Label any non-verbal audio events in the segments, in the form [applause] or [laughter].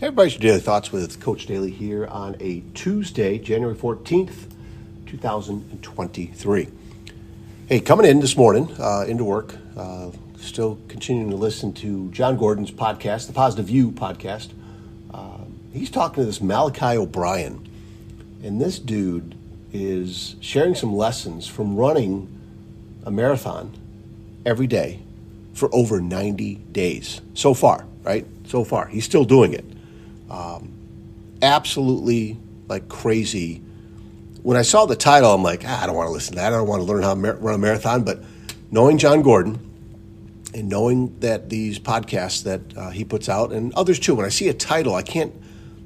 Hey, your daily thoughts with Coach Daly here on a Tuesday, January 14th, 2023. Hey, coming in this morning uh, into work, uh, still continuing to listen to Jon Gordon's podcast, the Positive View podcast. Uh, he's talking to this Malachi O'Brien, and this dude is sharing some lessons from running a marathon every day for over 90 days so far, right? So far. He's still doing it um, absolutely like crazy. When I saw the title, I'm like, ah, I don't want to listen to that. I don't want to learn how to run a marathon. But knowing Jon Gordon and knowing that these podcasts that uh, he puts out and others too, when I see a title, I can't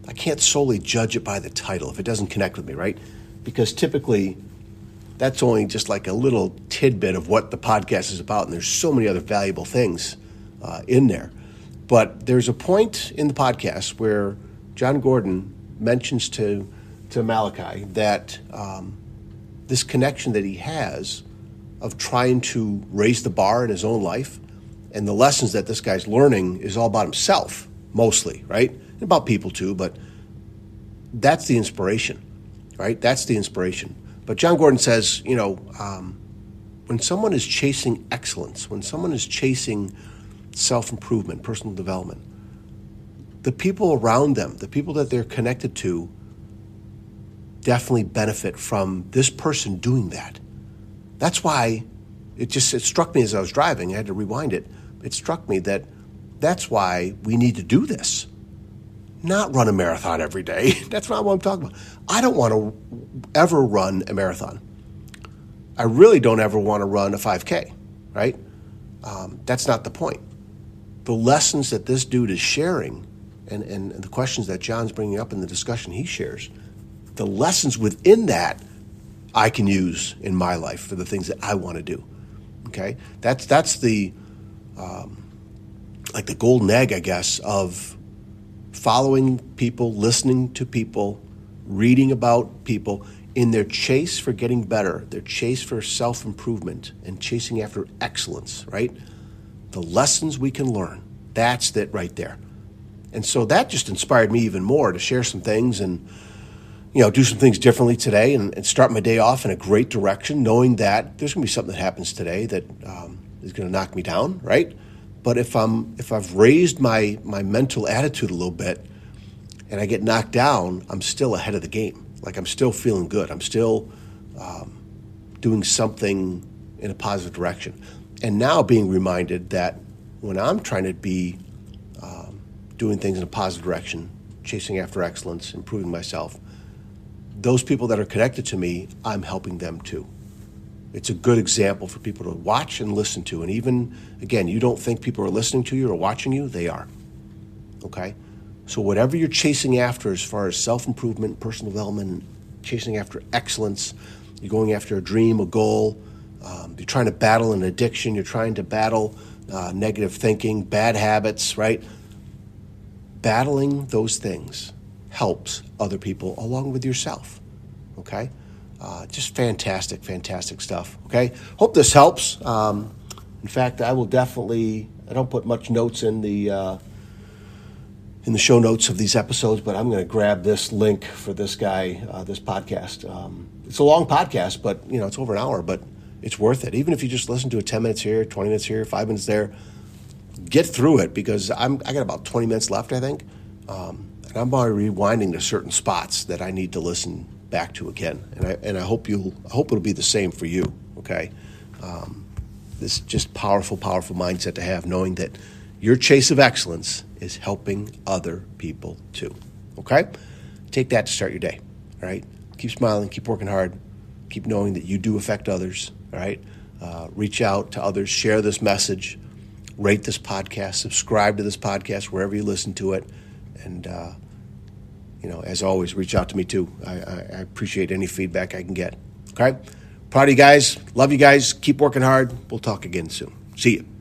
I can't solely judge it by the title if it doesn't connect with me, right? Because typically that's only just like a little tidbit of what the podcast is about, and there's so many other valuable things uh, in there. But there's a point in the podcast where Jon Gordon mentions to to Malachi that um, this connection that he has of trying to raise the bar in his own life and the lessons that this guy's learning is all about himself mostly, right? And about people too, but that's the inspiration, right? That's the inspiration. But Jon Gordon says, you know, um, when someone is chasing excellence, when someone is chasing self improvement, personal development. The people around them, the people that they're connected to, definitely benefit from this person doing that. That's why it just it struck me as I was driving. I had to rewind it. It struck me that that's why we need to do this. Not run a marathon every day. [laughs] That's not what I'm talking about. I don't want to ever run a marathon. I really don't ever want to run a 5K, right? Um, that's not the point the lessons that this dude is sharing and, and the questions that Jon's bringing up in the discussion he shares, the lessons within that I can use in my life for the things that I want to do. Okay, that's that's the um, like the golden egg, I guess, of following people, listening to people, reading about people in their chase for getting better, their chase for self improvement, and chasing after excellence. Right the lessons we can learn. That's it right there. And so that just inspired me even more to share some things and you know do some things differently today and, and start my day off in a great direction, knowing that there's going to be something that happens today that um, is going to knock me down, right? But if I'm if I've raised my my mental attitude a little bit and I get knocked down, I'm still ahead of the game. Like I'm still feeling good. I'm still um, doing something in a positive direction and now being reminded that when I'm trying to be um, doing things in a positive direction, chasing after excellence, improving myself, those people that are connected to me, I'm helping them too. It's a good example for people to watch and listen to. And even, again, you don't think people are listening to you or watching you, they are. Okay? So, whatever you're chasing after as far as self improvement, personal development, chasing after excellence, you're going after a dream, a goal, um, you're trying to battle an addiction, you're trying to battle uh, negative thinking, bad habits, right? Battling those things helps other people along with yourself. Okay? Uh, just fantastic, fantastic stuff. Okay? Hope this helps. Um, in fact, I will definitely, I don't put much notes in the. Uh, in the show notes of these episodes, but I'm going to grab this link for this guy, uh, this podcast. Um, it's a long podcast, but you know it's over an hour. But it's worth it. Even if you just listen to it 10 minutes here, 20 minutes here, five minutes there, get through it because I'm, I got about 20 minutes left, I think. Um, and I'm already rewinding to certain spots that I need to listen back to again. And I, and I hope you'll, I hope it'll be the same for you. Okay. Um, this just powerful, powerful mindset to have, knowing that your chase of excellence is helping other people too. Okay? Take that to start your day. All right? Keep smiling, keep working hard, keep knowing that you do affect others right? Uh, reach out to others, share this message, rate this podcast, subscribe to this podcast wherever you listen to it, and uh, you know, as always, reach out to me too. I, I, I appreciate any feedback I can get. Okay, proud of you guys, love you guys, keep working hard. We'll talk again soon. See you.